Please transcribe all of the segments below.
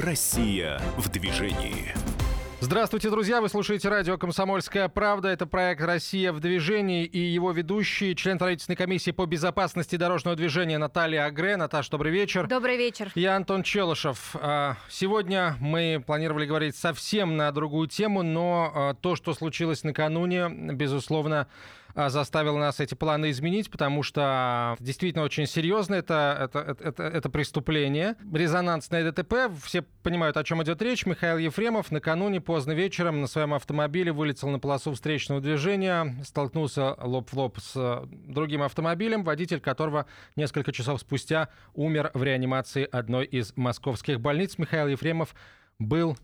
Россия в движении. Здравствуйте, друзья! Вы слушаете радио «Комсомольская правда». Это проект «Россия в движении» и его ведущий, член правительственной комиссии по безопасности дорожного движения Наталья Агре. Наташа, добрый вечер. Добрый вечер. Я Антон Челышев. А, сегодня мы планировали говорить совсем на другую тему, но а, то, что случилось накануне, безусловно, заставило нас эти планы изменить, потому что действительно очень серьезно это, это, это, это преступление. Резонансное ДТП, все понимают, о чем идет речь. Михаил Ефремов накануне поздно вечером на своем автомобиле вылетел на полосу встречного движения, столкнулся лоб в лоб с другим автомобилем, водитель которого несколько часов спустя умер в реанимации одной из московских больниц. Михаил Ефремов был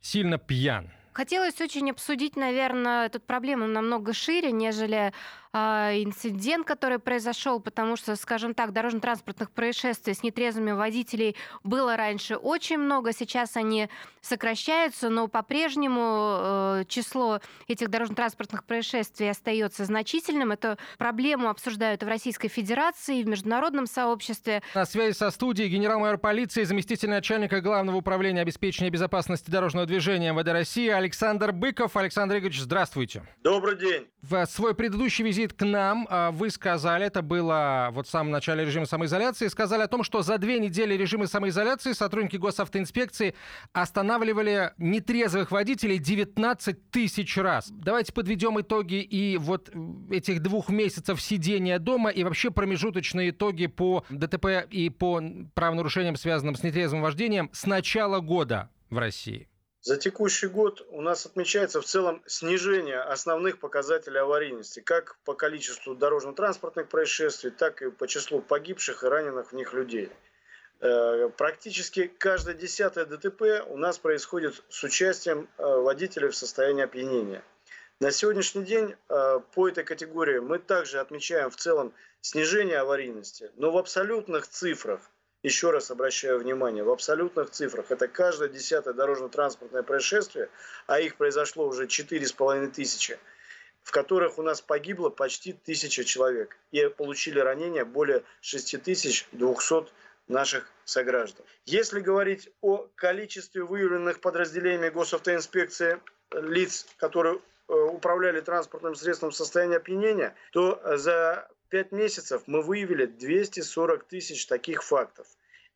сильно пьян. Хотелось очень обсудить, наверное, эту проблему намного шире, нежели инцидент, который произошел, потому что, скажем так, дорожно-транспортных происшествий с нетрезвыми водителей было раньше очень много, сейчас они сокращаются, но по-прежнему э, число этих дорожно-транспортных происшествий остается значительным. Эту проблему обсуждают в Российской Федерации, в международном сообществе. На связи со студией генерал-майор полиции, заместитель начальника Главного управления обеспечения безопасности дорожного движения МВД России Александр Быков. Александр Игоревич, здравствуйте. Добрый день. В свой предыдущий визит к нам а, вы сказали, это было вот в самом начале режима самоизоляции, сказали о том, что за две недели режима самоизоляции сотрудники госавтоинспекции останавливали нетрезвых водителей 19 тысяч раз. Давайте подведем итоги и вот этих двух месяцев сидения дома и вообще промежуточные итоги по ДТП и по правонарушениям, связанным с нетрезвым вождением с начала года в России. За текущий год у нас отмечается в целом снижение основных показателей аварийности, как по количеству дорожно-транспортных происшествий, так и по числу погибших и раненых в них людей. Э, практически каждое десятое ДТП у нас происходит с участием э, водителя в состоянии опьянения. На сегодняшний день э, по этой категории мы также отмечаем в целом снижение аварийности, но в абсолютных цифрах – еще раз обращаю внимание, в абсолютных цифрах это каждое десятое дорожно-транспортное происшествие, а их произошло уже 4,5 тысячи, в которых у нас погибло почти тысяча человек и получили ранения более 6200 наших сограждан. Если говорить о количестве выявленных подразделениями госавтоинспекции лиц, которые э, управляли транспортным средством в состоянии опьянения, то за пять месяцев мы выявили 240 тысяч таких фактов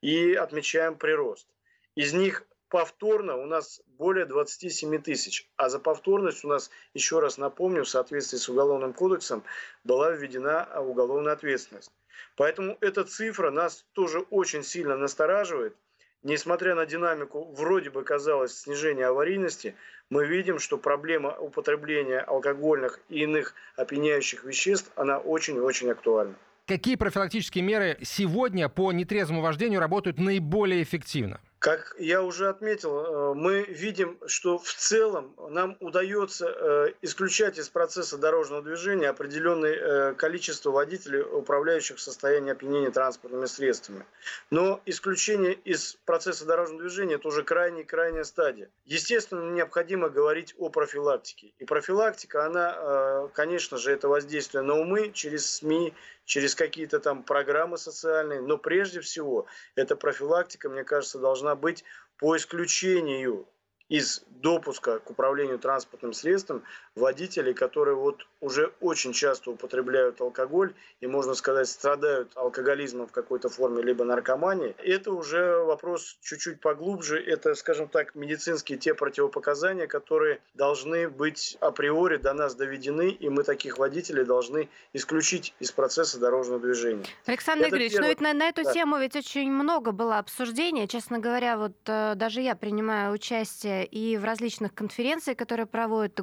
и отмечаем прирост. Из них повторно у нас более 27 тысяч. А за повторность у нас, еще раз напомню, в соответствии с Уголовным кодексом была введена уголовная ответственность. Поэтому эта цифра нас тоже очень сильно настораживает несмотря на динамику, вроде бы казалось снижение аварийности, мы видим, что проблема употребления алкогольных и иных опьяняющих веществ, она очень-очень актуальна. Какие профилактические меры сегодня по нетрезвому вождению работают наиболее эффективно? Как я уже отметил, э, мы видим, что в целом нам удается э, исключать из процесса дорожного движения определенное э, количество водителей, управляющих в состоянии опьянения транспортными средствами. Но исключение из процесса дорожного движения – это уже крайняя-крайняя стадия. Естественно, необходимо говорить о профилактике. И профилактика, она, конечно же, это воздействие на умы через СМИ, через какие-то там программы социальные. Но прежде всего, эта профилактика, мне кажется, должна быть по исключению из допуска к управлению транспортным средством водителей, которые вот уже очень часто употребляют алкоголь и, можно сказать, страдают алкоголизмом в какой-то форме, либо наркоманией. Это уже вопрос чуть-чуть поглубже. Это, скажем так, медицинские те противопоказания, которые должны быть априори до нас доведены, и мы таких водителей должны исключить из процесса дорожного движения. Александр Это Игоревич, первое... но ведь на, на эту да. тему ведь очень много было обсуждений. Честно говоря, вот э, даже я принимаю участие и в различных конференциях, которые проводят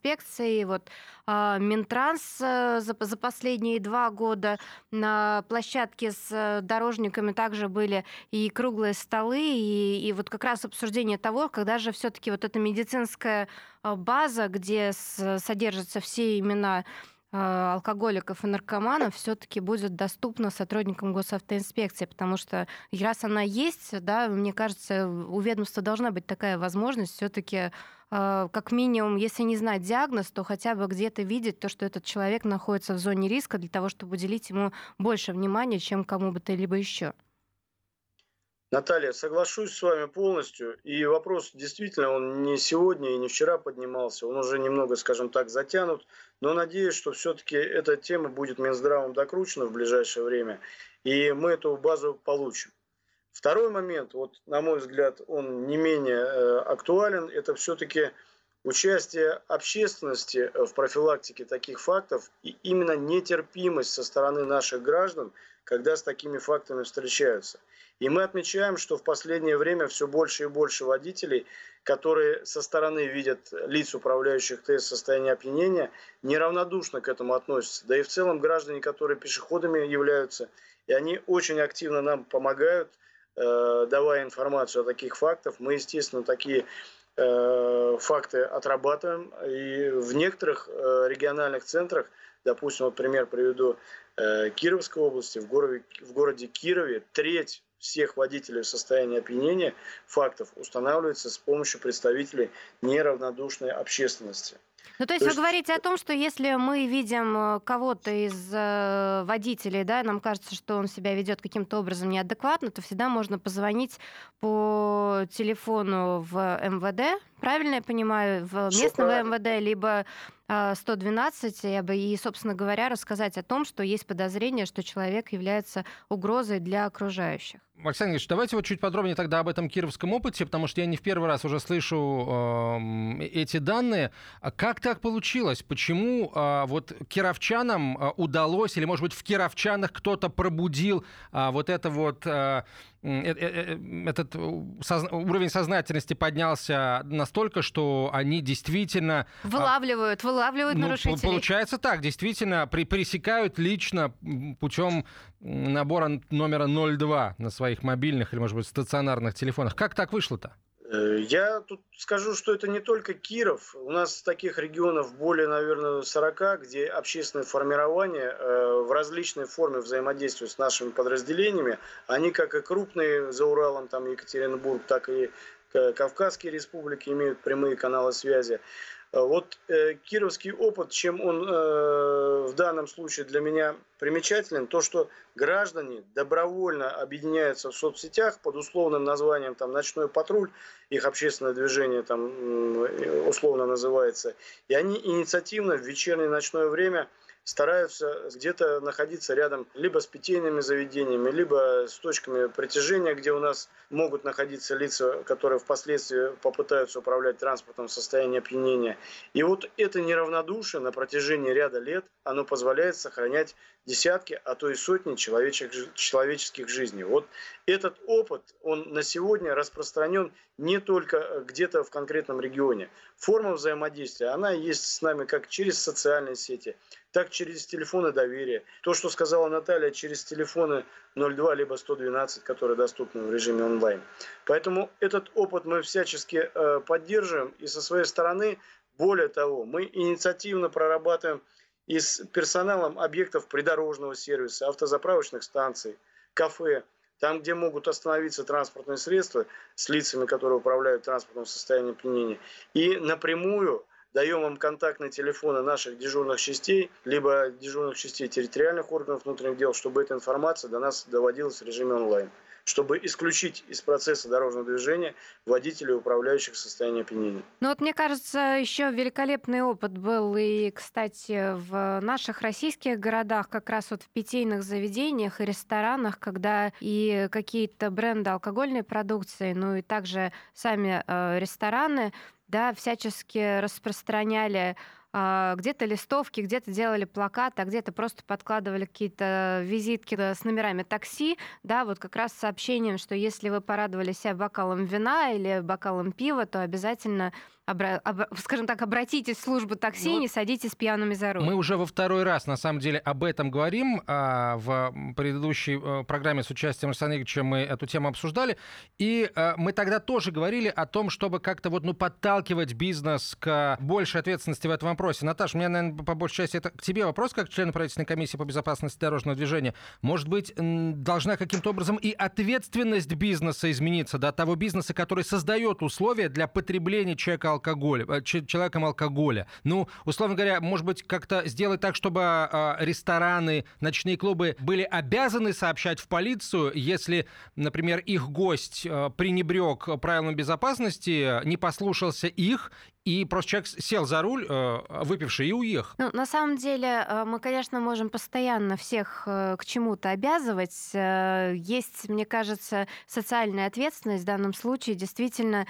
госавтоинспекции, вот а, Минтранс э, за, последние два года. На площадке с э, дорожниками также были и круглые столы, и, и вот как раз обсуждение того, когда же все-таки вот эта медицинская э, база, где содержатся все имена Э, алкоголиков и наркоманов все-таки будет доступна сотрудникам госавтоинспекции, потому что раз она есть, да, мне кажется, у ведомства должна быть такая возможность все-таки как минимум, если не знать диагноз, то хотя бы где-то видеть то, что этот человек находится в зоне риска для того, чтобы уделить ему больше внимания, чем кому бы то либо еще. Наталья, соглашусь с вами полностью. И вопрос действительно, он не сегодня и не вчера поднимался. Он уже немного, скажем так, затянут. Но надеюсь, что все-таки эта тема будет Минздравом докручена в ближайшее время. И мы эту базу получим. Второй момент, вот на мой взгляд, он не менее э, актуален. Это все-таки участие общественности в профилактике таких фактов и именно нетерпимость со стороны наших граждан, когда с такими фактами встречаются. И мы отмечаем, что в последнее время все больше и больше водителей, которые со стороны видят лиц, управляющих ТС в состоянии опьянения, неравнодушно к этому относятся. Да и в целом граждане, которые пешеходами являются, и они очень активно нам помогают, давая информацию о таких фактах. Мы, естественно, такие э, факты отрабатываем. И в некоторых э, региональных центрах, допустим, вот пример приведу, э, Кировской области, в городе, в городе Кирове треть всех водителей в состоянии опьянения фактов устанавливается с помощью представителей неравнодушной общественности. Ну, то есть, то есть вы говорите о том, что если мы видим э, кого-то из э, водителей, да, нам кажется, что он себя ведет каким-то образом неадекватно, то всегда можно позвонить по телефону в МВД, правильно я понимаю, в местного МВД, либо 112, а, и, собственно говоря, рассказать о том, что есть подозрение, что человек является угрозой для окружающих. Максим Ильич, давайте вот чуть подробнее тогда об этом кировском опыте, потому что я не в первый раз уже слышу э, эти данные. А как так получилось? Почему э, вот кировчанам э, удалось, или, может быть, в кировчанах кто-то пробудил э, вот это вот... Э, Э, э, э, этот уровень сознательности поднялся настолько, что они действительно... А, вылавливают, вылавливают ну, нарушителей. Получается так, действительно при, пресекают лично путем набора номера 02 на своих мобильных или, может быть, стационарных телефонах. Как так вышло-то? Э, я тут скажу, что это не только Киров. У нас таких регионов более, наверное, 40, где общественное формирование э, в различной форме взаимодействия с нашими подразделениями. Они как и крупные за Уралом, там Екатеринбург, так и Кавказские республики имеют прямые каналы связи. Э, вот э, кировский опыт, чем он э, в данном случае для меня примечателен, то, что граждане добровольно объединяются в соцсетях под условным названием там, «Ночной патруль», их общественное движение там условно называется, и они инициативно в вечернее ночное время – стараются где-то находиться рядом либо с питейными заведениями, либо с точками притяжения, где у нас могут находиться лица, которые впоследствии попытаются управлять транспортом в состоянии опьянения. И вот это неравнодушие на протяжении ряда лет, оно позволяет сохранять десятки, а то и сотни человеческих, человеческих жизней. Вот этот опыт, он на сегодня распространен не только где-то в конкретном регионе. Форма взаимодействия, она есть с нами как через социальные сети, так через телефоны доверия. То, что сказала Наталья, через телефоны 02 либо 112, которые доступны в режиме онлайн. Поэтому этот опыт мы всячески э, поддерживаем. И со своей стороны, более того, мы инициативно прорабатываем и с персоналом объектов придорожного сервиса, автозаправочных станций, кафе, там, где могут остановиться транспортные средства с лицами, которые управляют транспортом в состоянии пленения. И напрямую даем им контактные телефоны наших дежурных частей, либо дежурных частей территориальных органов внутренних дел, чтобы эта информация до нас доводилась в режиме онлайн чтобы исключить из процесса дорожного движения водителей, управляющих в состоянии опьянения. Ну вот мне кажется, еще великолепный опыт был и, кстати, в наших российских городах, как раз вот в питейных заведениях и ресторанах, когда и какие-то бренды алкогольной продукции, ну и также сами э, рестораны да, всячески распространяли а, где-то листовки, где-то делали плакаты, а где-то просто подкладывали какие-то визитки с номерами такси, да, вот как раз с сообщением, что если вы порадовали себя бокалом вина или бокалом пива, то обязательно обра- об- скажем так, обратитесь в службу такси, ну, не садитесь пьяными за руль. Мы уже во второй раз, на самом деле, об этом говорим. А, в предыдущей а, программе с участием Александра Игоревича мы эту тему обсуждали. И а, мы тогда тоже говорили о том, чтобы как-то вот, ну, подталкивать бизнес к большей ответственности в этом вопросе. Наташа, у меня, наверное, по большей части это к тебе вопрос, как члена правительственной комиссии по безопасности дорожного движения. Может быть, должна каким-то образом и ответственность бизнеса измениться, да, того бизнеса, который создает условия для потребления человека алкоголя, э, человеком алкоголя. Ну, условно говоря, может быть, как-то сделать так, чтобы э, рестораны, ночные клубы были обязаны сообщать в полицию, если, например, их гость э, пренебрег правилам безопасности, не послушался их и просто человек сел за руль, э, выпивший, и уехал. Ну, на самом деле, э, мы, конечно, можем постоянно всех э, к чему-то обязывать. Есть, мне кажется, социальная ответственность в данном случае. Действительно,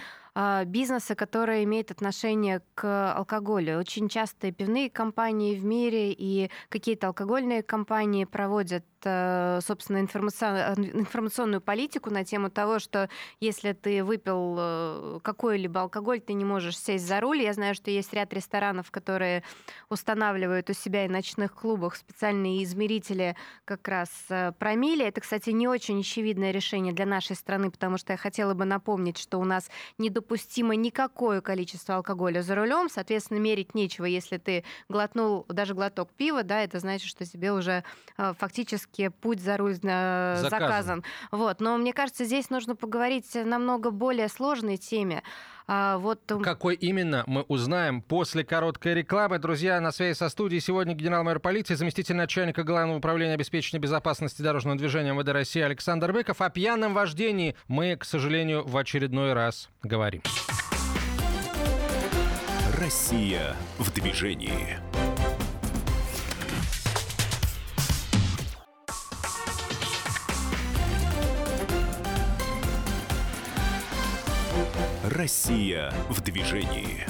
бизнеса, которые имеют отношение к алкоголю. Очень часто пивные компании в мире и какие-то алкогольные компании проводят собственно, информационную политику на тему того, что если ты выпил какой-либо алкоголь, ты не можешь сесть за руль. Я знаю, что есть ряд ресторанов, которые устанавливают у себя и ночных клубах специальные измерители как раз э, промили. Это, кстати, не очень очевидное решение для нашей страны, потому что я хотела бы напомнить, что у нас не недопустимо никакое количество алкоголя за рулем, соответственно, мерить нечего. Если ты глотнул даже глоток пива, да, это значит, что тебе уже э, фактически путь за руль э, заказан. заказан. Вот. Но мне кажется, здесь нужно поговорить намного более сложной теме. А, вот... Какой именно, мы узнаем после короткой рекламы. Друзья, на связи со студией сегодня генерал-майор полиции, заместитель начальника Главного управления обеспечения безопасности дорожного движения МВД России Александр Быков. О пьяном вождении мы, к сожалению, в очередной раз говорим. Россия в движении. Россия в движении.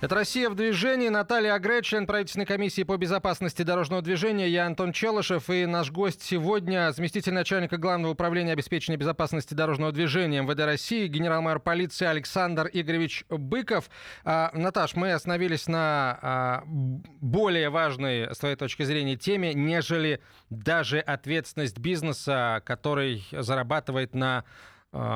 Это «Россия в движении». Наталья Агречин, правительственной комиссии по безопасности дорожного движения. Я Антон Челышев. И наш гость сегодня заместитель начальника Главного управления обеспечения безопасности дорожного движения МВД России, генерал-майор полиции Александр Игоревич Быков. А, Наташ, мы остановились на а, более важной, с твоей точки зрения, теме, нежели даже ответственность бизнеса, который зарабатывает на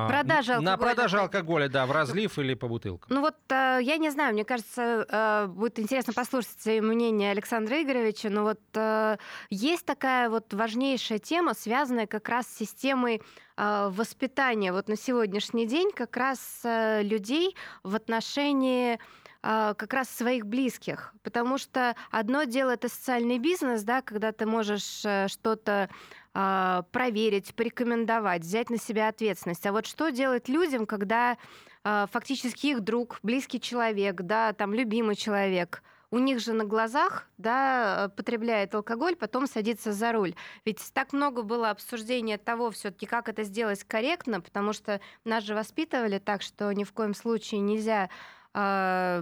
продажа алкоголя. На продаже алкоголя, да, в разлив или по бутылкам. Ну вот, э, я не знаю, мне кажется, э, будет интересно послушать мнение Александра Игоревича, но вот э, есть такая вот важнейшая тема, связанная как раз с системой воспитания вот на сегодняшний день как раз людей в отношении как раз своих близких. Потому что одно дело это социальный бизнес, да, когда ты можешь что-то а, проверить, порекомендовать, взять на себя ответственность. А вот что делать людям, когда а, фактически их друг, близкий человек, да, там любимый человек, у них же на глазах, да, потребляет алкоголь, потом садится за руль. Ведь так много было обсуждения того все-таки, как это сделать корректно, потому что нас же воспитывали так, что ни в коем случае нельзя э,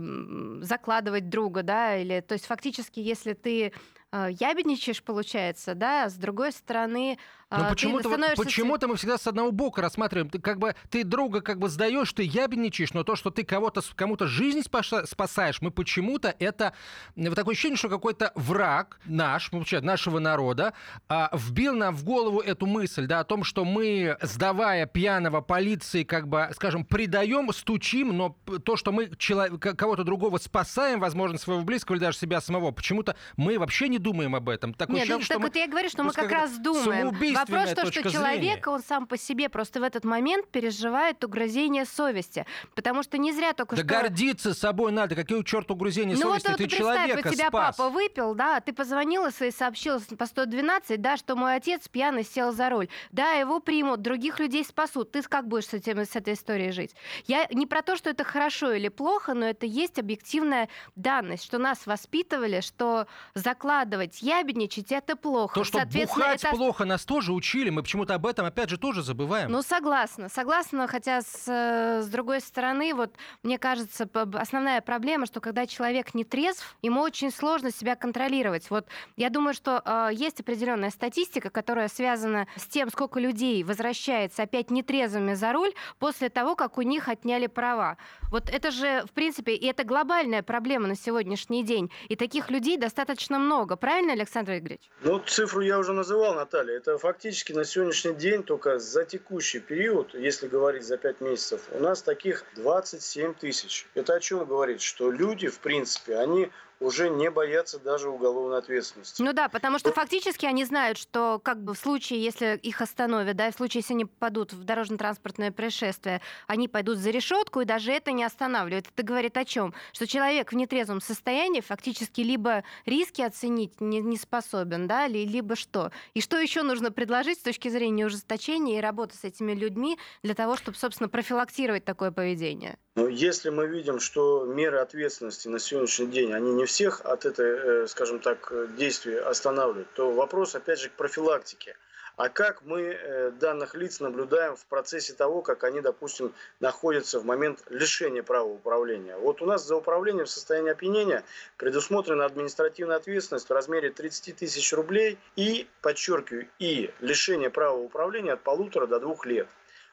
закладывать друга, да, или, то есть фактически, если ты ябедничаешь, получается, да, а с другой стороны, но а, почему-то, становишься... почему-то мы всегда с одного бока рассматриваем. Ты как бы ты друга как бы сдаешь, ты ябедничаешь, но то, что ты кого-то кому-то жизнь спасаешь, мы почему-то это вот такое ощущение, что какой-то враг наш, вообще нашего народа, а, вбил нам в голову эту мысль, да, о том, что мы, сдавая пьяного полиции, как бы, скажем, предаем, стучим, но то, что мы кого-то другого спасаем, возможно, своего близкого или даже себя самого, почему-то мы вообще не думаем об этом. Такое Нет, ощущение, ну, так что вот мы, я говорю, что мы как раз думаем. Вопрос в том, что человек, он сам по себе просто в этот момент переживает угрызение совести. Потому что не зря только да что... Да гордиться собой надо. Какие у черта угрызения ну, совести? Вот, ты вот, человека у тебя спас. папа выпил, да, ты позвонила и сообщила по 112, да, что мой отец пьяный сел за руль. Да, его примут, других людей спасут. Ты как будешь с, этим, с этой историей жить? Я не про то, что это хорошо или плохо, но это есть объективная данность, что нас воспитывали, что закладывать, ябедничать — это плохо. То, что бухать это... плохо, нас тоже же учили, мы почему-то об этом, опять же, тоже забываем. Ну, согласна, согласна, хотя с, э, с другой стороны, вот мне кажется, основная проблема, что когда человек не трезв, ему очень сложно себя контролировать. Вот я думаю, что э, есть определенная статистика, которая связана с тем, сколько людей возвращается опять нетрезвыми за руль после того, как у них отняли права. Вот это же, в принципе, и это глобальная проблема на сегодняшний день. И таких людей достаточно много. Правильно, Александр Игоревич? Ну, цифру я уже называл, Наталья. Это фактически на сегодняшний день только за текущий период, если говорить за 5 месяцев, у нас таких 27 тысяч. Это о чем говорит? Что люди, в принципе, они уже не боятся даже уголовной ответственности. Ну да, потому что фактически они знают, что как бы в случае, если их остановят, да, в случае, если они попадут в дорожно-транспортное происшествие, они пойдут за решетку, и даже это не останавливает. Это говорит о чем? Что человек в нетрезвом состоянии фактически либо риски оценить не, не способен, да, либо что. И что еще нужно предложить с точки зрения ужесточения и работы с этими людьми для того, чтобы, собственно, профилактировать такое поведение? Но если мы видим, что меры ответственности на сегодняшний день, они не всех от этой, э, скажем так, действия останавливают, то вопрос, опять же, к профилактике. А как мы э, данных лиц наблюдаем в процессе того, как они, допустим, находятся в момент лишения права управления? Вот у нас за управление в состоянии опьянения предусмотрена административная ответственность в размере 30 тысяч рублей и, подчеркиваю, и лишение права управления от полутора до двух лет.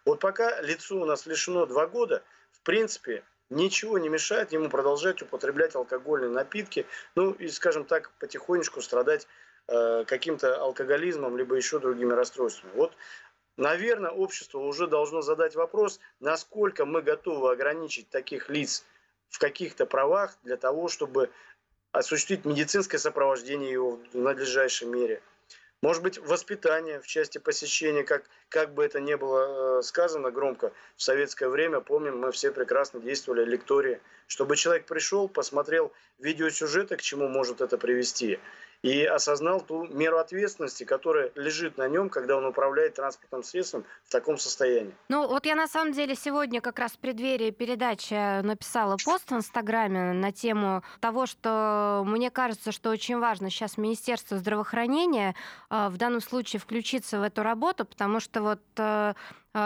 Вот пока лицо у нас лишено два года – принципе, ничего не мешает ему продолжать употреблять алкогольные напитки, ну и, скажем так, потихонечку страдать э, каким-то алкоголизмом, либо еще другими расстройствами. Вот, наверное, общество уже должно задать вопрос, насколько мы готовы ограничить таких лиц в каких-то правах для того, чтобы осуществить медицинское сопровождение его в надлежащей мере – может быть, воспитание в части посещения, как, как бы это ни было э, сказано громко, в советское время, помним, мы все прекрасно действовали лектории, чтобы человек пришел, посмотрел видеосюжеты, к чему может это привести, и осознал ту меру ответственности, которая лежит на нем, когда он управляет транспортным средством в таком состоянии. Ну, вот я на самом деле сегодня как раз в преддверии передачи написала пост в Инстаграме на тему того, что мне кажется, что очень важно сейчас Министерство здравоохранения э, в данном случае включиться в эту работу, потому что вот э,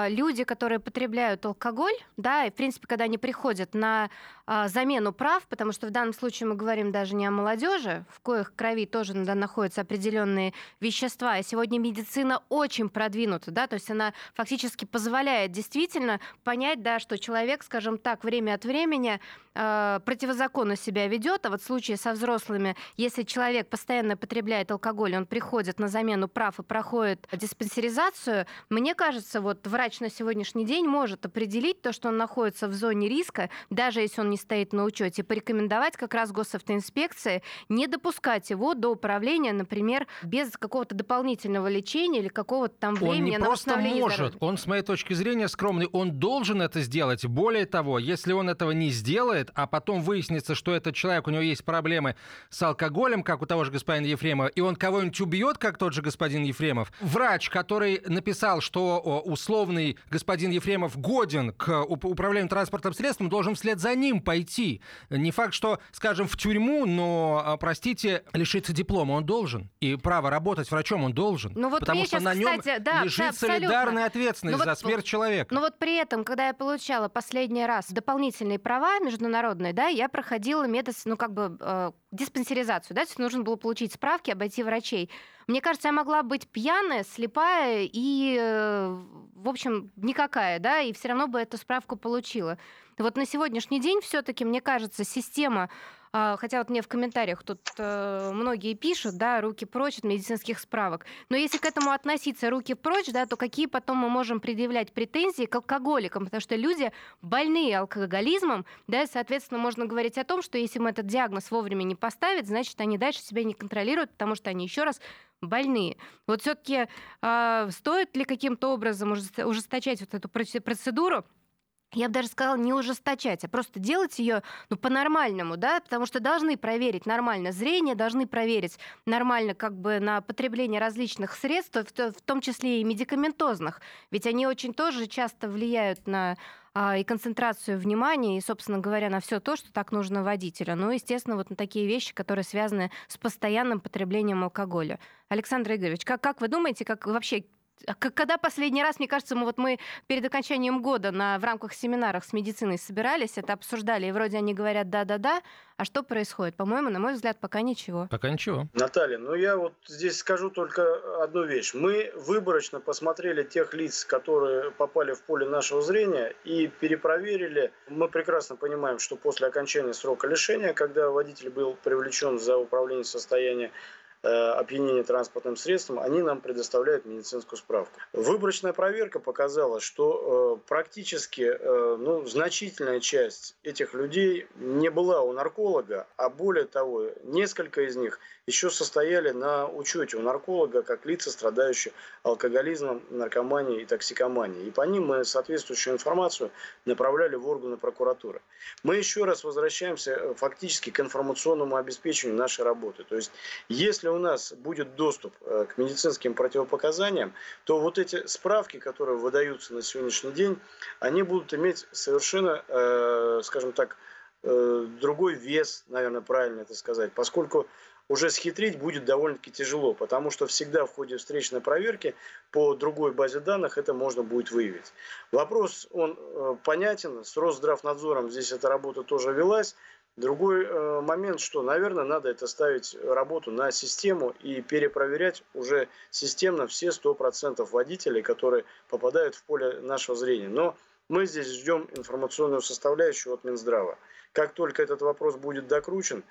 люди, которые потребляют алкоголь, да, и, в принципе, когда они приходят на а, замену прав, потому что в данном случае мы говорим даже не о молодежи, в коих крови тоже да, находятся определенные вещества, и сегодня медицина очень продвинута, да, то есть она фактически позволяет действительно понять, да, что человек, скажем так, время от времени э, противозаконно себя ведет, а вот в случае со взрослыми, если человек постоянно потребляет алкоголь, он приходит на замену прав и проходит диспансеризацию, мне кажется, вот врач на сегодняшний день может определить то, что он находится в зоне риска, даже если он не стоит на учете, порекомендовать как раз госавтоинспекции не допускать его до управления, например, без какого-то дополнительного лечения или какого-то там времени он не на просто может, здоровья. он, с моей точки зрения, скромный, он должен это сделать. Более того, если он этого не сделает, а потом выяснится, что этот человек, у него есть проблемы с алкоголем, как у того же господина Ефремова, и он кого-нибудь убьет, как тот же господин Ефремов, врач, который написал, что условный господин Ефремов годен к управлению транспортным средством, должен вслед за ним пойти. Не факт, что, скажем, в тюрьму, но, а, простите, лишиться диплома он должен. И право работать врачом он должен. Ну, вот потому что сейчас, на нем кстати, да, лежит солидарная ответственность ну, за вот, смерть человека. Но ну, вот при этом, когда я получала последний раз дополнительные права международные, да, я проходила метод, ну, как бы, э, диспансеризацию, да, то есть нужно было получить справки, обойти врачей. Мне кажется, я могла быть пьяная, слепая и, э, в общем, никакая, да, и все равно бы эту справку получила. Вот на сегодняшний день все-таки, мне кажется, система хотя вот мне в комментариях тут э, многие пишут, да, руки прочь от медицинских справок. Но если к этому относиться руки прочь, да, то какие потом мы можем предъявлять претензии к алкоголикам? Потому что люди больные алкоголизмом, да, и, соответственно, можно говорить о том, что если мы этот диагноз вовремя не поставить, значит, они дальше себя не контролируют, потому что они еще раз больные. Вот все-таки э, а, стоит ли каким-то образом ужесточать вот эту процедуру? Я бы даже сказала, не ужесточать, а просто делать ее ну, по-нормальному, да, потому что должны проверить нормально зрение, должны проверить нормально как бы на потребление различных средств, в том числе и медикаментозных, ведь они очень тоже часто влияют на а, и концентрацию внимания, и, собственно говоря, на все то, что так нужно водителю. Ну, естественно, вот на такие вещи, которые связаны с постоянным потреблением алкоголя. Александр Игоревич, как, как вы думаете, как вообще когда последний раз, мне кажется, мы вот мы перед окончанием года на, в рамках семинаров с медициной собирались, это обсуждали, и вроде они говорят да-да-да, а что происходит? По-моему, на мой взгляд, пока ничего. Пока ничего. Наталья, ну я вот здесь скажу только одну вещь. Мы выборочно посмотрели тех лиц, которые попали в поле нашего зрения и перепроверили. Мы прекрасно понимаем, что после окончания срока лишения, когда водитель был привлечен за управление состоянием э, опьянения транспортным средством, они нам предоставляют медицинскую справку. Выборочная проверка показала, что э, практически э, ну, значительная часть этих людей не была у нарколога, а более того, несколько из них еще состояли на учете у нарколога как лица, страдающие алкоголизмом, наркоманией и токсикоманией. И по ним мы соответствующую информацию направляли в органы прокуратуры. Мы еще раз возвращаемся э, фактически к информационному обеспечению нашей работы. То есть, если у нас будет доступ э, к медицинским противопоказаниям, то вот эти справки, которые выдаются на сегодняшний день, они будут иметь совершенно, э, скажем так, другой вес, наверное, правильно это сказать, поскольку уже схитрить будет довольно-таки тяжело, потому что всегда в ходе встречной проверки по другой базе данных это можно будет выявить. Вопрос, он э, понятен, с Росздравнадзором здесь эта работа тоже велась. Другой э, момент, что, наверное, надо это ставить работу на систему и перепроверять уже системно все 100% водителей, которые попадают в поле нашего зрения. Но мы здесь ждем информационную составляющую от Минздрава. Как только этот вопрос будет докручен,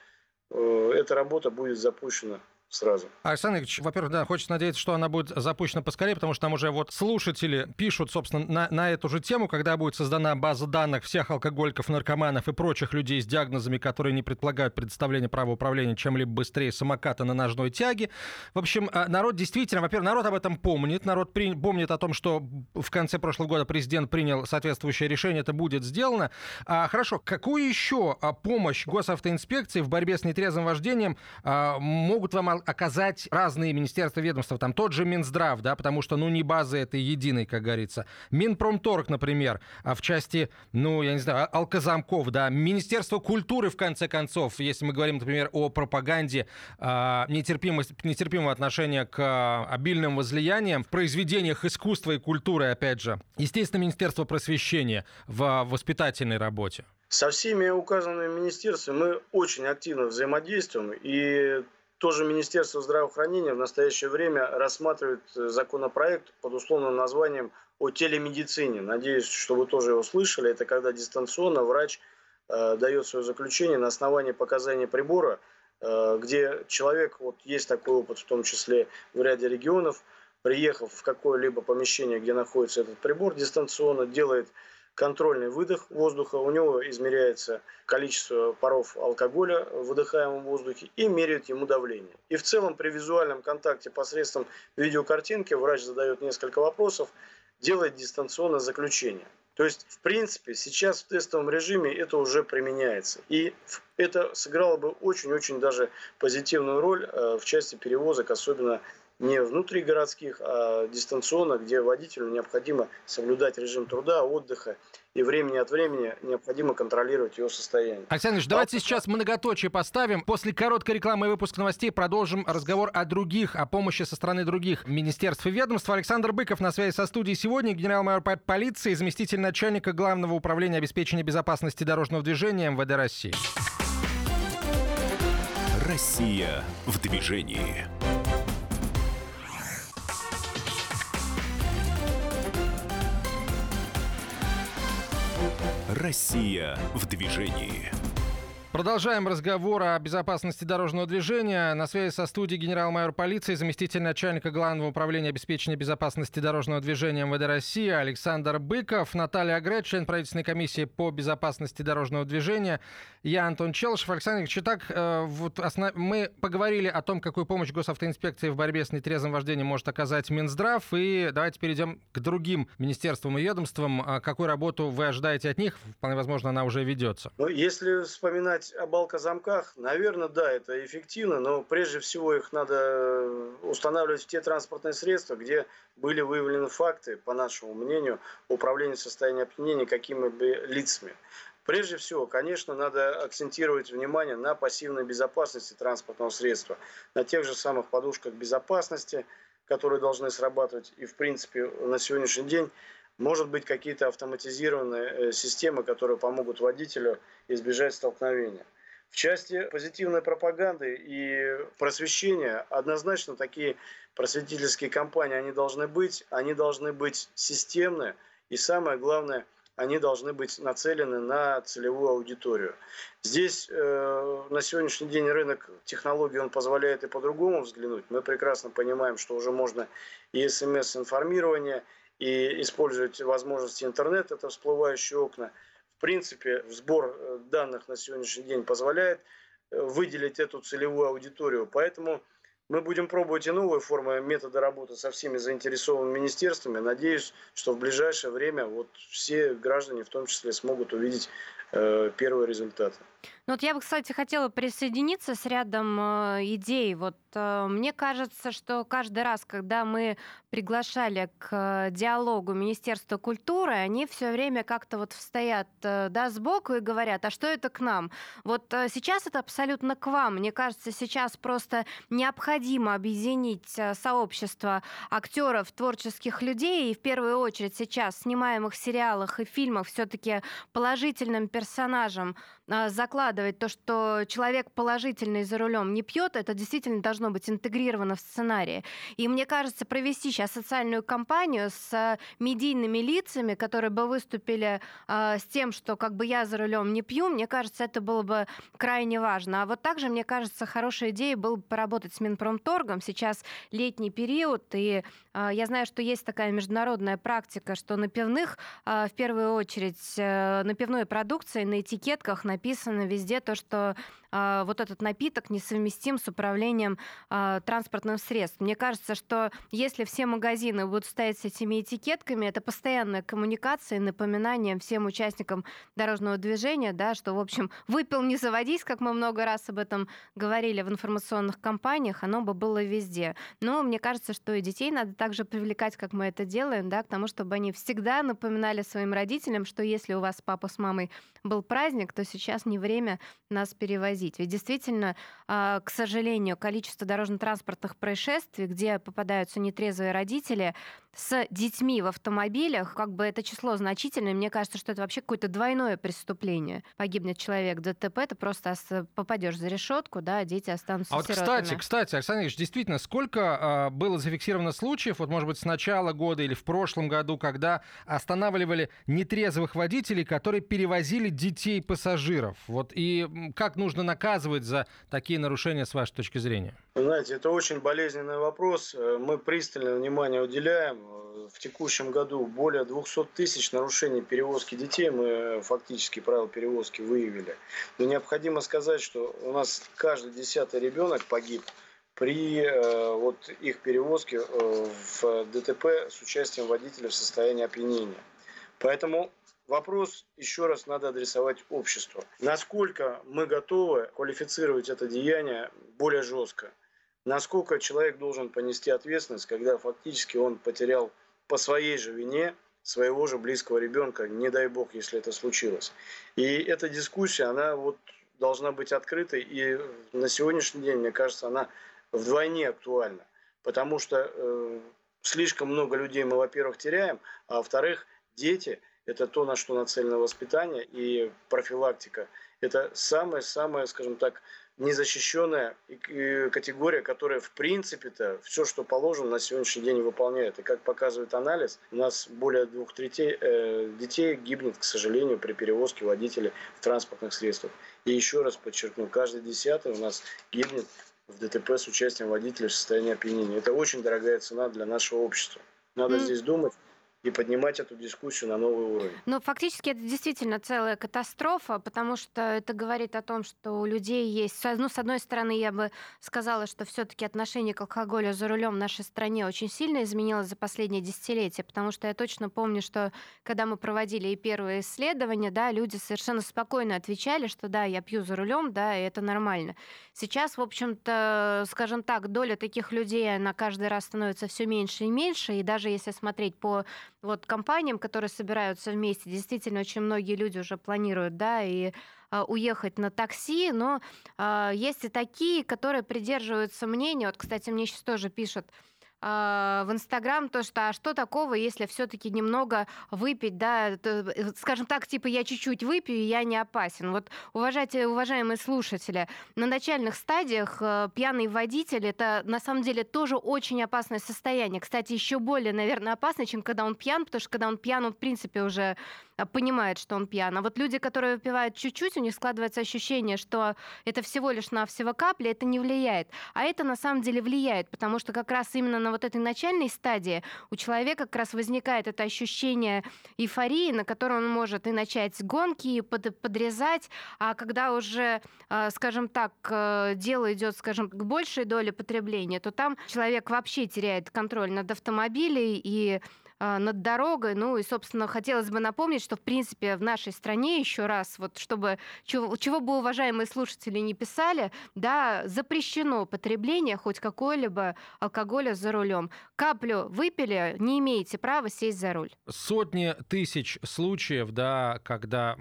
Э, эта работа будет запущена сразу. Александр Ильич, во-первых, да, хочется надеяться, что она будет запущена поскорее, потому что там уже вот слушатели пишут, собственно, на, на эту же тему, когда будет создана база данных всех алкоголиков, наркоманов и прочих людей с диагнозами, которые не предполагают предоставление права управления чем-либо быстрее самоката на ножной тяге. В общем, а, народ действительно, во-первых, народ об этом помнит, народ при, помнит о том, что в конце прошлого года президент принял соответствующее решение, это будет сделано. А, хорошо, какую еще а, помощь госавтоинспекции в борьбе с нетрезвым вождением а, могут вам оказать разные министерства, ведомства, там тот же Минздрав, да, потому что, ну, не базы этой единой, как говорится. Минпромторг, например, а в части, ну, я не знаю, а, алкозамков, да, Министерство культуры, в конце концов, если мы говорим, например, о пропаганде э, нетерпимости, нетерпимого отношения к э, обильным возлияниям в произведениях искусства и культуры, опять же. Естественно, Министерство просвещения в воспитательной работе. Со всеми указанными министерствами мы очень активно взаимодействуем, и тоже Министерство здравоохранения в настоящее время рассматривает э, законопроект под условным названием о телемедицине. Надеюсь, что вы тоже его слышали. Это когда дистанционно врач э, дает свое заключение на основании показаний прибора, э, где человек, вот есть такой опыт в том числе в ряде регионов, приехав в какое-либо помещение, где находится этот прибор дистанционно, делает контрольный выдох воздуха, у него измеряется количество паров алкоголя в выдыхаемом воздухе и меряют ему давление. И в целом при визуальном контакте посредством видеокартинки врач задает несколько вопросов, делает дистанционное заключение. То есть, в принципе, сейчас в тестовом режиме это уже применяется. И это сыграло бы очень-очень даже позитивную роль э, в части перевозок, особенно не внутригородских, а дистанционно, где водителю необходимо соблюдать режим труда, отдыха и времени от времени необходимо контролировать его состояние. Александр Ильич, давайте а... сейчас многоточие поставим. После короткой рекламы и выпуска новостей продолжим разговор о других, о помощи со стороны других министерств и ведомств. Александр Быков на связи со студией сегодня, генерал-майор полиции, заместитель начальника Главного управления обеспечения безопасности дорожного движения МВД России. Россия в движении. Россия в движении. Продолжаем разговор о безопасности дорожного движения. На связи со студией генерал-майор полиции, заместитель начальника Главного управления обеспечения безопасности дорожного движения МВД России Александр Быков, Наталья Агрет, член правительственной комиссии по безопасности дорожного движения. Я Антон Челышев. Александр Ильич, итак, э, вот основ... мы поговорили о том, какую помощь госавтоинспекции в борьбе с нетрезвым вождением может оказать Минздрав. И давайте перейдем к другим министерствам и ведомствам. А какую работу вы ожидаете от них? Вполне возможно, она уже ведется. Ну, если вспоминать Знать о балкозамках, наверное, да, это эффективно, но прежде всего их надо э, устанавливать в те транспортные средства, где были выявлены факты, по нашему мнению, управления состоянием опьянения какими-бы лицами. Прежде всего, конечно, надо акцентировать внимание на пассивной безопасности транспортного средства, на тех же самых подушках безопасности, которые должны срабатывать. И, в принципе, на сегодняшний день может быть, какие-то автоматизированные э, системы, которые помогут водителю избежать столкновения. В части позитивной пропаганды и просвещения однозначно такие просветительские кампании, они должны быть, они должны быть системны и самое главное, они должны быть нацелены на целевую аудиторию. Здесь э, на сегодняшний день рынок технологий он позволяет и по-другому взглянуть. Мы прекрасно понимаем, что уже можно и смс-информирование, и использовать возможности интернета, это всплывающие окна. В принципе, сбор э, данных на сегодняшний день позволяет э, выделить эту целевую аудиторию. Поэтому мы будем пробовать и новые формы метода работы со всеми заинтересованными министерствами. Надеюсь, что в ближайшее время вот все граждане в том числе смогут увидеть первые результаты. Ну вот я бы, кстати, хотела присоединиться с рядом э, идей. Вот э, мне кажется, что каждый раз, когда мы приглашали к диалогу Министерство культуры, они все время как-то вот стоят э, да, сбоку и говорят, а что это к нам? Вот э, сейчас это абсолютно к вам. Мне кажется, сейчас просто необходимо объединить э, сообщество актеров, творческих людей, и в первую очередь сейчас в снимаемых сериалах и фильмах все-таки положительным персонажам э, закладывать то, что человек положительный за рулем не пьет, это действительно должно быть интегрировано в сценарии. И мне кажется, провести сейчас социальную кампанию с медийными лицами, которые бы выступили э, с тем, что как бы я за рулем не пью, мне кажется, это было бы крайне важно. А вот также, мне кажется, хорошая идея было бы поработать с Минпромторгом. Сейчас летний период, и э, я знаю, что есть такая международная практика, что на пивных, в первую очередь, э, на пивной продукции на этикетках написано везде то, что вот этот напиток несовместим с управлением э, транспортным средством. Мне кажется, что если все магазины будут стоять с этими этикетками, это постоянная коммуникация и напоминание всем участникам дорожного движения, да, что, в общем, выпил не заводись, как мы много раз об этом говорили в информационных кампаниях, оно бы было везде. Но мне кажется, что и детей надо также привлекать, как мы это делаем, да, к тому, чтобы они всегда напоминали своим родителям, что если у вас папа с мамой был праздник, то сейчас не время нас перевозить. Ведь действительно, а, к сожалению, количество дорожно-транспортных происшествий, где попадаются нетрезвые родители, с детьми в автомобилях, как бы это число значительное, мне кажется, что это вообще какое-то двойное преступление. Погибнет человек ДТП, ты просто попадешь за решетку, да, а дети останутся А вот, сиротами. кстати, кстати, Александр Ильич, действительно, сколько э, было зафиксировано случаев, вот, может быть, с начала года или в прошлом году, когда останавливали нетрезвых водителей, которые перевозили детей пассажиров? Вот, и как нужно наказывать за такие нарушения, с вашей точки зрения? Вы знаете, это очень болезненный вопрос. Э, мы пристальное внимание уделяем. Э, в текущем году более 200 тысяч нарушений перевозки детей мы фактически правила перевозки выявили. Но необходимо сказать, что у нас каждый десятый ребенок погиб при э, вот, их перевозке в ДТП с участием водителя в состоянии опьянения. Поэтому Вопрос еще раз надо адресовать обществу. Насколько мы готовы квалифицировать это деяние более жестко? насколько человек должен понести ответственность, когда фактически он потерял по своей же вине своего же близкого ребенка, не дай бог, если это случилось. И эта дискуссия, она вот должна быть открытой, и на сегодняшний день, мне кажется, она вдвойне актуальна, потому что э, слишком много людей мы, во-первых, теряем, а во-вторых, дети – это то, на что нацелено воспитание и профилактика. Это самое-самое, скажем так, незащищенная категория, которая в принципе-то все, что положено, на сегодняшний день выполняет. И как показывает анализ, у нас более двух третей э, детей гибнет, к сожалению, при перевозке водителей в транспортных средствах. И еще раз подчеркну, каждый десятый у нас гибнет в ДТП с участием водителя в состоянии опьянения. Это очень дорогая цена для нашего общества. Надо mm. здесь думать и поднимать эту дискуссию на новый уровень. Ну, фактически это действительно целая катастрофа, потому что это говорит о том, что у людей есть... Ну, с одной стороны, я бы сказала, что все таки отношение к алкоголю за рулем в нашей стране очень сильно изменилось за последние десятилетия, потому что я точно помню, что когда мы проводили и первые исследования, да, люди совершенно спокойно отвечали, что да, я пью за рулем, да, и это нормально. Сейчас, в общем-то, скажем так, доля таких людей, на каждый раз становится все меньше и меньше, и даже если смотреть по вот компаниям, которые собираются вместе, действительно очень многие люди уже планируют, да, и а, уехать на такси, но а, есть и такие, которые придерживаются мнения. Вот, кстати, мне сейчас тоже пишут, в Инстаграм то, что а что такого, если все-таки немного выпить, да, то, э, скажем так, типа я чуть-чуть выпью, и я не опасен. Вот, уважайте, уважаемые слушатели, на начальных стадиях э, пьяный водитель это на самом деле тоже очень опасное состояние. Кстати, еще более, наверное, опасно, чем когда он пьян, потому что когда он пьян, он в принципе уже а, понимает, что он пьян. А вот люди, которые выпивают чуть-чуть, у них складывается ощущение, что это всего лишь навсего капли, это не влияет. А это на самом деле влияет, потому что как раз именно на вот этой начальной стадии у человека как раз возникает это ощущение эйфории, на котором он может и начать гонки, и под, подрезать, а когда уже, а, скажем так, э, дело идет, скажем, к большей доле потребления, то там человек вообще теряет контроль над автомобилем и а, над дорогой. Ну и, собственно, хотелось бы напомнить, что, в принципе, в нашей стране еще раз, вот чтобы чего, чего бы уважаемые слушатели не писали, да, запрещено потребление хоть какой-либо алкоголя за рулем. Каплю выпили, не имеете права сесть за руль. Сотни тысяч случаев, да, когда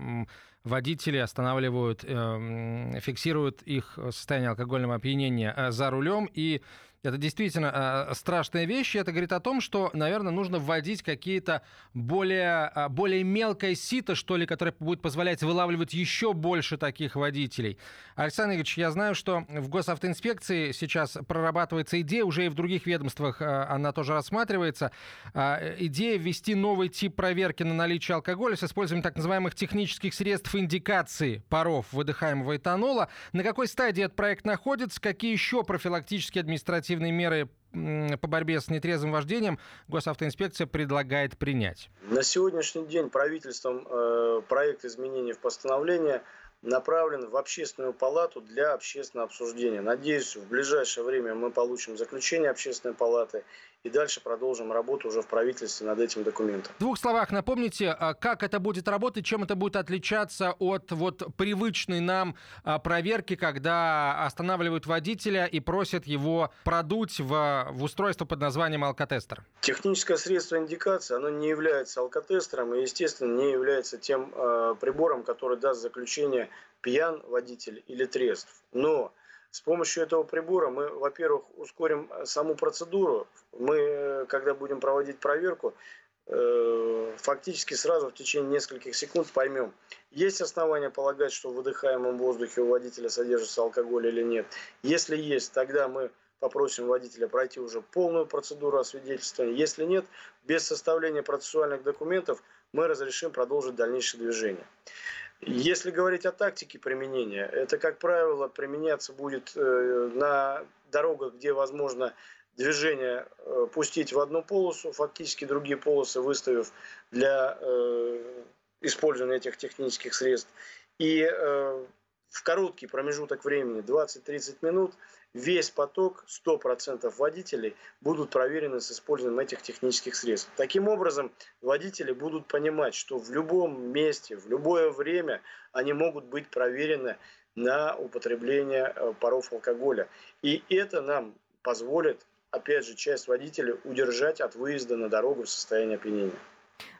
водители останавливают, э, фиксируют их состояние алкогольного опьянения э, за рулем и это действительно э, страшная вещь. Это говорит о том, что, наверное, нужно вводить какие-то более, э, более мелкое сито, что ли, которое будет позволять вылавливать еще больше таких водителей. Александр Игоревич, я знаю, что в госавтоинспекции сейчас прорабатывается идея, уже и в других ведомствах э, она тоже рассматривается, идея ввести новый тип проверки на наличие алкоголя с использованием так называемых технических средств индикации паров выдыхаемого этанола. На какой стадии этот проект находится? Какие еще профилактические административные административные меры по борьбе с нетрезвым вождением госавтоинспекция предлагает принять? На сегодняшний день правительством э, проект изменений в постановление направлен в общественную палату для общественного обсуждения. Надеюсь, в ближайшее время мы получим заключение общественной палаты и дальше продолжим работу уже в правительстве над этим документом. В двух словах напомните, а, как это будет работать, чем это будет отличаться от вот привычной нам а, проверки, когда останавливают водителя и просят его продуть в, в устройство под названием алкотестер? Техническое средство индикации, оно не является алкотестером и, естественно, не является тем э, прибором, который даст заключение пьян водитель или трезв. Но с помощью этого прибора мы, во-первых, ускорим э, саму процедуру. Мы, э, когда будем проводить проверку, э, фактически сразу в течение нескольких секунд поймем, есть основания полагать, что в выдыхаемом воздухе у водителя содержится алкоголь или нет. Если есть, тогда мы попросим водителя пройти уже полную процедуру освидетельствования. Если нет, без составления процессуальных документов мы разрешим продолжить дальнейшее движение. Если говорить о тактике применения, это, как правило, применяться будет э, на дорогах, где возможно движение э, пустить в одну полосу, фактически другие полосы выставив для э, использования этих технических средств. И в короткий промежуток времени, 20-30 минут, весь поток, 100% водителей будут проверены с использованием этих технических средств. Таким образом, водители будут понимать, что в любом месте, в любое время они могут быть проверены на употребление э, паров алкоголя. И это нам позволит, опять же, часть водителей удержать от выезда на дорогу в состоянии опьянения.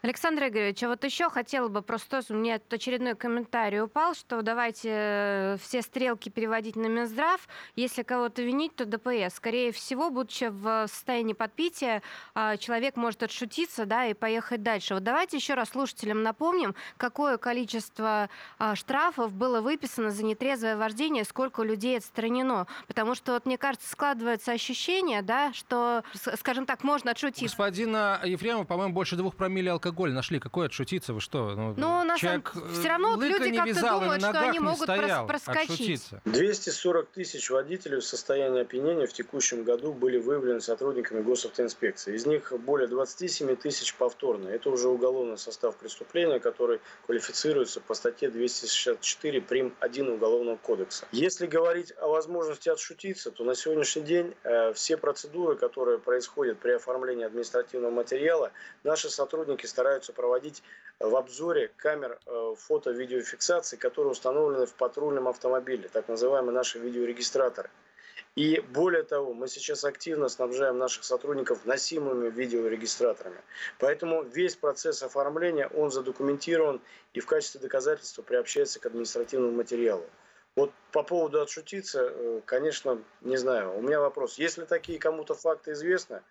Александр Игоревич, а вот еще хотела бы просто, у меня очередной комментарий упал, что давайте э, все стрелки переводить на Минздрав. Если кого-то винить, то ДПС. Скорее всего, будучи в состоянии подпития, а, человек может отшутиться да, и поехать дальше. Вот давайте еще раз слушателям напомним, какое количество а, штрафов было выписано за нетрезвое вождение, сколько людей отстранено. Потому что, вот, мне кажется, складывается ощущение, да, что, скажем так, можно отшутиться. Господина Ефремова, по-моему, больше двух промилле алкоголя алкоголь нашли, какой отшутиться, вы что? Ну, ну на самом... все равно люди как-то думают, что они могут стоял, проскочить. Отшутиться. 240 тысяч водителей в состоянии опьянения в текущем году были выявлены сотрудниками госавтоинспекции. Из них более 27 тысяч повторно. Это уже уголовный состав преступления, который квалифицируется по статье 264 прим. 1 Уголовного кодекса. Если говорить о возможности отшутиться, то на сегодняшний день э, все процедуры, которые происходят при оформлении административного материала, наши сотрудники стараются проводить в обзоре камер э, фото-видеофиксации, которые установлены в патрульном автомобиле, так называемые наши видеорегистраторы. И более того, мы сейчас активно снабжаем наших сотрудников носимыми видеорегистраторами. Поэтому весь процесс оформления, он задокументирован и в качестве доказательства приобщается к административному материалу. Вот по поводу отшутиться, э, конечно, не знаю. У меня вопрос. Если такие кому-то факты известны,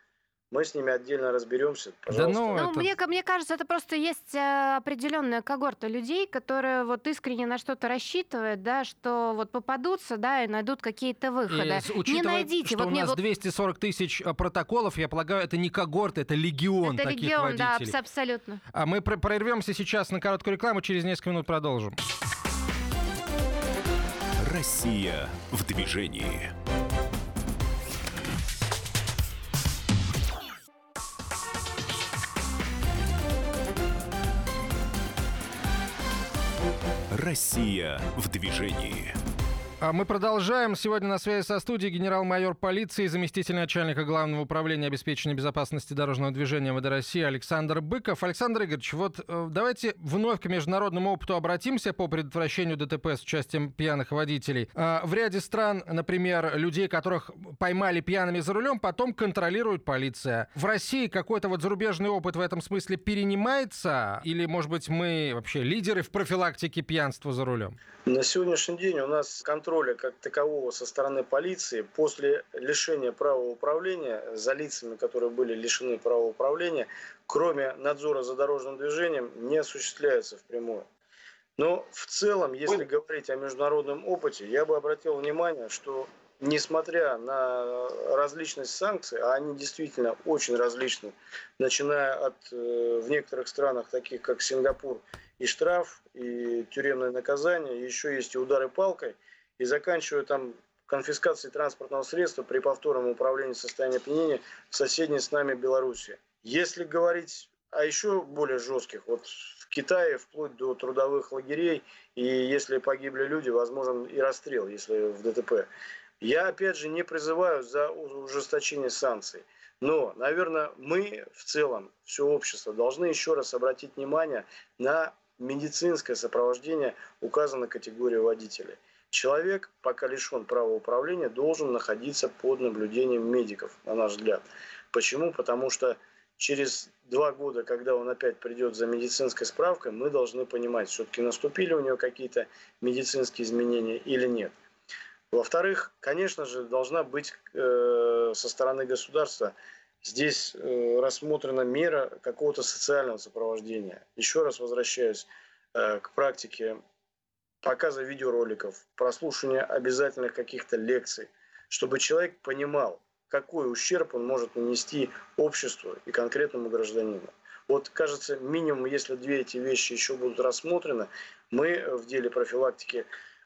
мы с ними отдельно разберемся. Пожалуйста. Да ну, ну это... мне, мне кажется, это просто есть э, определенная когорта людей, которые вот искренне на что-то рассчитывают, да, что вот попадутся, да, и найдут какие-то выходы. И, не найдите. Что вот у нас вот... 240 тысяч э, протоколов, я полагаю, это не когорта, это легион это таких легион, водителей. да, абсолютно. А мы прорвемся сейчас на короткую рекламу, через несколько минут продолжим. Россия в движении. Россия в движении. А мы продолжаем. Сегодня на связи со студией генерал-майор полиции, заместитель начальника Главного управления обеспечения безопасности дорожного движения МВД России Александр Быков. Александр Игоревич, вот э, давайте вновь к международному опыту обратимся по предотвращению ДТП с участием пьяных водителей. А, в ряде стран, например, людей, которых поймали пьяными за рулем, потом контролирует полиция. В России какой-то вот зарубежный опыт в этом смысле перенимается? Или, может быть, мы вообще лидеры в профилактике пьянства за рулем? На сегодняшний день у нас контроля как такового со стороны полиции после лишения права управления за лицами, которые были лишены права управления, кроме надзора за дорожным движением, не осуществляется впрямую. Но в целом, если говорить о международном опыте, я бы обратил внимание, что несмотря на различность санкций, а они действительно очень различны, начиная от э, в некоторых странах, таких как Сингапур, и штраф, и тюремное наказание, еще есть и удары палкой, и заканчивая там конфискацией транспортного средства при повторном управлении состоянием опьянения в соседней с нами Беларуси. Если говорить о еще более жестких, вот в Китае вплоть до трудовых лагерей, и если погибли люди, возможен и расстрел, если в ДТП. Я, опять же, не призываю за ужесточение санкций. Но, наверное, мы в целом, все общество, должны еще раз обратить внимание на медицинское сопровождение указанной категории водителей. Человек, пока лишен права управления, должен находиться под наблюдением медиков, на наш взгляд. Почему? Потому что через два года, когда он опять придет за медицинской справкой, мы должны понимать, все-таки наступили у него какие-то медицинские изменения или нет. Во-вторых, конечно же, должна быть э, со стороны государства здесь э, рассмотрена мера какого-то социального сопровождения. Еще раз возвращаюсь э, к практике показа видеороликов, прослушивания обязательных каких-то лекций, чтобы человек понимал, какой ущерб он может нанести обществу и конкретному гражданину. Вот, кажется, минимум, если две эти вещи еще будут рассмотрены, мы в деле профилактики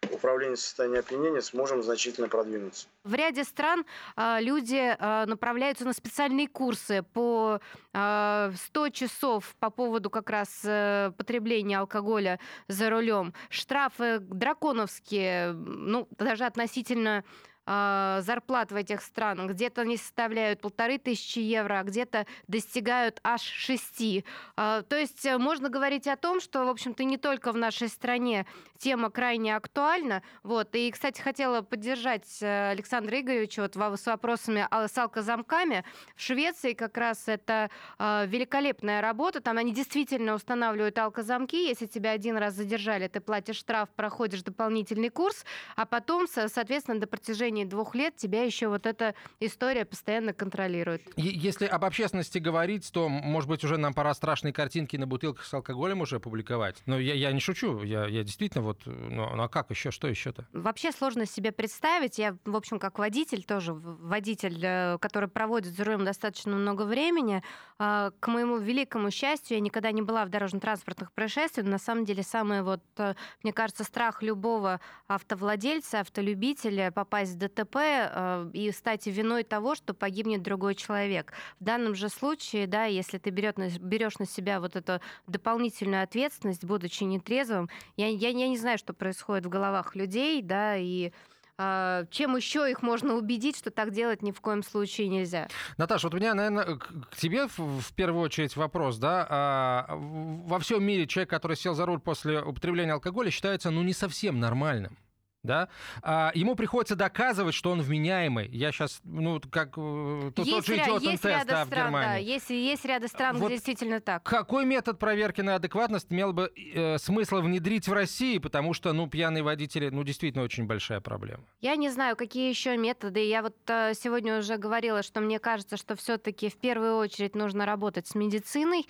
управления состоянием опьянения сможем значительно продвинуться. В ряде стран э, люди э, направляются на специальные курсы по э, 100 часов по поводу как раз э, потребления алкоголя за рулем. Штрафы драконовские, ну, даже относительно а, зарплат в этих странах. Где-то они составляют полторы тысячи евро, а где-то достигают аж шести. А, то есть э, можно говорить о том, что, в общем-то, не только в нашей стране тема крайне актуальна. Вот. И, кстати, хотела поддержать э, Александра Игоревича вот с вопросами с алкозамками. В Швеции как раз это а, великолепная работа. Там они действительно устанавливают алкозамки. Если тебя один раз задержали, ты платишь штраф, проходишь дополнительный курс, а потом, соответственно, до протяжения протяжении двух лет тебя еще вот эта история постоянно контролирует. Если об общественности говорить, то, может быть, уже нам пора страшные картинки на бутылках с алкоголем уже публиковать. Но я, я не шучу, я, я действительно вот, ну, ну а как еще, что еще-то? Вообще сложно себе представить. Я, в общем, как водитель тоже, водитель, э, который проводит за рулем достаточно много времени, а, к моему великому счастью, я никогда не была в дорожно-транспортных происшествиях. На самом деле, самый вот, э, мне кажется, страх любого автовладельца, автолюбителя попасть ДТП э, и стать виной того, что погибнет другой человек. В данном же случае, да, если ты берешь на себя вот эту дополнительную ответственность, будучи нетрезвым, я, я, я не знаю, что происходит в головах людей, да, и э, чем еще их можно убедить, что так делать ни в коем случае нельзя? Наташа, вот у меня, наверное, к тебе в первую очередь вопрос, да, а, во всем мире человек, который сел за руль после употребления алкоголя, считается, ну, не совсем нормальным. Да, а, ему приходится доказывать, что он вменяемый. Я сейчас, ну, как э, есть тот же ря- идиот есть тест да, в стран, Германии. да, есть, есть ряда стран, Вот где действительно так. Какой метод проверки на адекватность имел бы э, смысл внедрить в России? Потому что, ну, пьяные водители, ну, действительно очень большая проблема. Я не знаю, какие еще методы. Я вот э, сегодня уже говорила, что мне кажется, что все-таки в первую очередь нужно работать с медициной,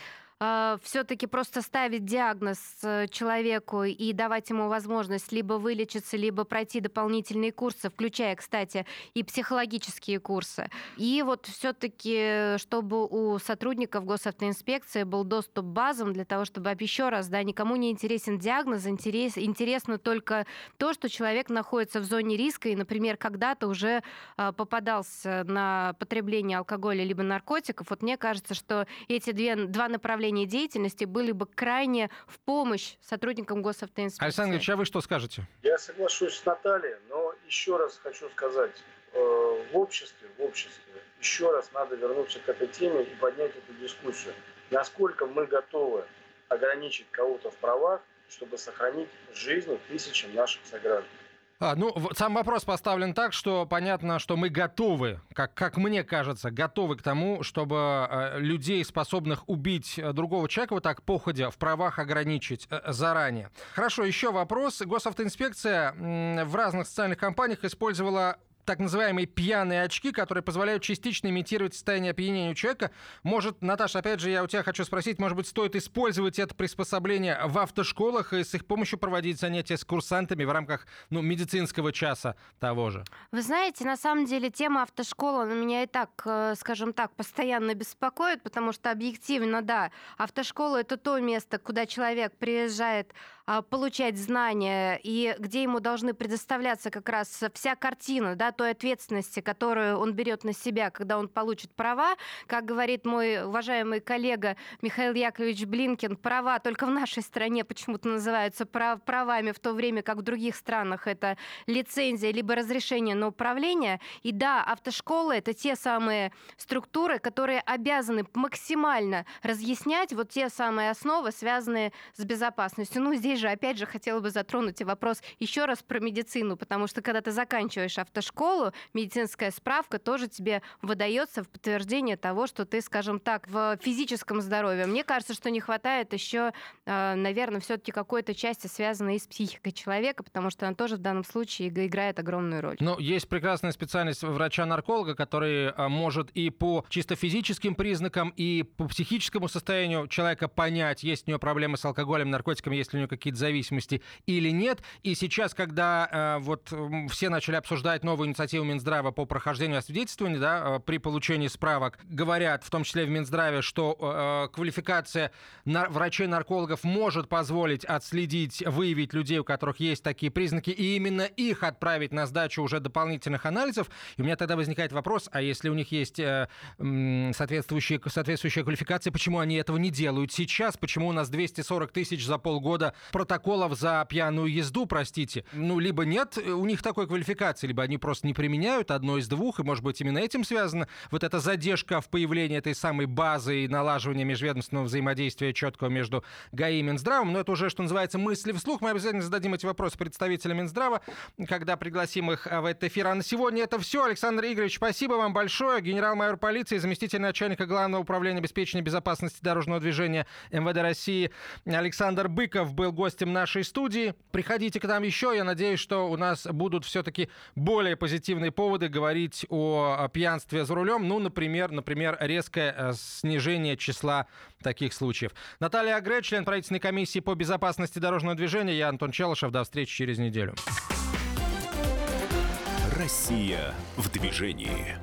все-таки просто ставить диагноз э, человеку и давать ему возможность либо вылечиться, либо пройти дополнительные курсы, включая, кстати, и психологические курсы. И вот все-таки, чтобы у сотрудников госавтоинспекции был доступ к базам для того, чтобы еще раз, да, никому не интересен диагноз, интерес, интересно только то, что человек находится в зоне риска и, например, когда-то уже э, попадался на потребление алкоголя либо наркотиков. Вот мне кажется, что эти две, два направления деятельности были бы крайне в помощь сотрудникам госавтоинспекции. Александр Ильич, а вы что скажете? Я соглашусь с Натальей, но еще раз хочу сказать, э, в обществе, в обществе еще раз надо вернуться к этой теме и поднять эту дискуссию. Насколько мы готовы ограничить кого-то в правах, чтобы сохранить жизни тысячам наших сограждан. А, ну, сам вопрос поставлен так, что понятно, что мы готовы, как, как мне кажется, готовы к тому, чтобы э, людей, способных убить э, другого человека, вот так походя в правах ограничить э, заранее. Хорошо, еще вопрос. Госавтоинспекция в разных социальных компаниях использовала так называемые пьяные очки, которые позволяют частично имитировать состояние опьянения у человека. Может, Наташа, опять же, я у тебя хочу спросить, может быть, стоит использовать это приспособление в автошколах и с их помощью проводить занятия с курсантами в рамках ну, медицинского часа того же? Вы знаете, на самом деле тема автошколы меня и так, э, скажем так, постоянно беспокоит, потому что объективно, да, автошкола это то место, куда человек приезжает получать знания и где ему должны предоставляться как раз вся картина, да, той ответственности, которую он берет на себя, когда он получит права. Как говорит мой уважаемый коллега Михаил Яковлевич Блинкин, права только в нашей стране почему-то называются прав- правами, в то время как в других странах это лицензия либо разрешение на управление. И да, автошколы это те самые структуры, которые обязаны максимально разъяснять вот те самые основы, связанные с безопасностью. Ну, здесь же, опять же, хотела бы затронуть вопрос еще раз про медицину, потому что когда ты заканчиваешь автошколу, медицинская справка тоже тебе выдается в подтверждение того, что ты, скажем так, в физическом здоровье. Мне кажется, что не хватает еще, наверное, все-таки какой-то части, связанной с психикой человека, потому что она тоже в данном случае иг- играет огромную роль. Ну, есть прекрасная специальность врача-нарколога, который а, может и по чисто физическим признакам, и по психическому состоянию человека понять, есть у него проблемы с алкоголем, наркотиками, есть ли у него какие-то зависимости или нет. И сейчас, когда а, вот все начали обсуждать новую инициативу Минздрава по прохождению освидетельствования, да, а, при получении справок, говорят, в том числе в Минздраве, что а, квалификация нар- врачей-наркологов может позволить отследить, выявить людей, у которых есть такие признаки, и именно их отправить на сдачу уже дополнительных анализов. И у меня тогда возникает вопрос, а если у них есть э, соответствующие, соответствующая квалификация, почему они этого не делают сейчас? Почему у нас 240 тысяч за полгода протоколов за пьяную езду, простите? Ну, либо нет у них такой квалификации, либо они просто не применяют одно из двух, и, может быть, именно этим связана вот эта задержка в появлении этой самой базы и налаживания межведомственного взаимодействия четкого между ГАИ и Минздравом. Но это уже, что называется, мысли вслух. Мы обязательно зададим эти вопросы представителям Минздрава, когда пригласим их а, в этот эфир. А на сегодня это все. Александр Игоревич, спасибо вам большое. Генерал-майор полиции, заместитель начальника Главного управления обеспечения безопасности дорожного движения МВД России Александр Быков был гостем нашей студии. Приходите к нам еще. Я надеюсь, что у нас будут все-таки более позитивные поводы говорить о пьянстве за рулем. Ну, например, например, резкое э, снижение числа таких случаев. Наталья Агре, член правительственной комиссии по безопасности дорожного движения. Я Антон Челышев. До встречи через неделю. Россия в движении.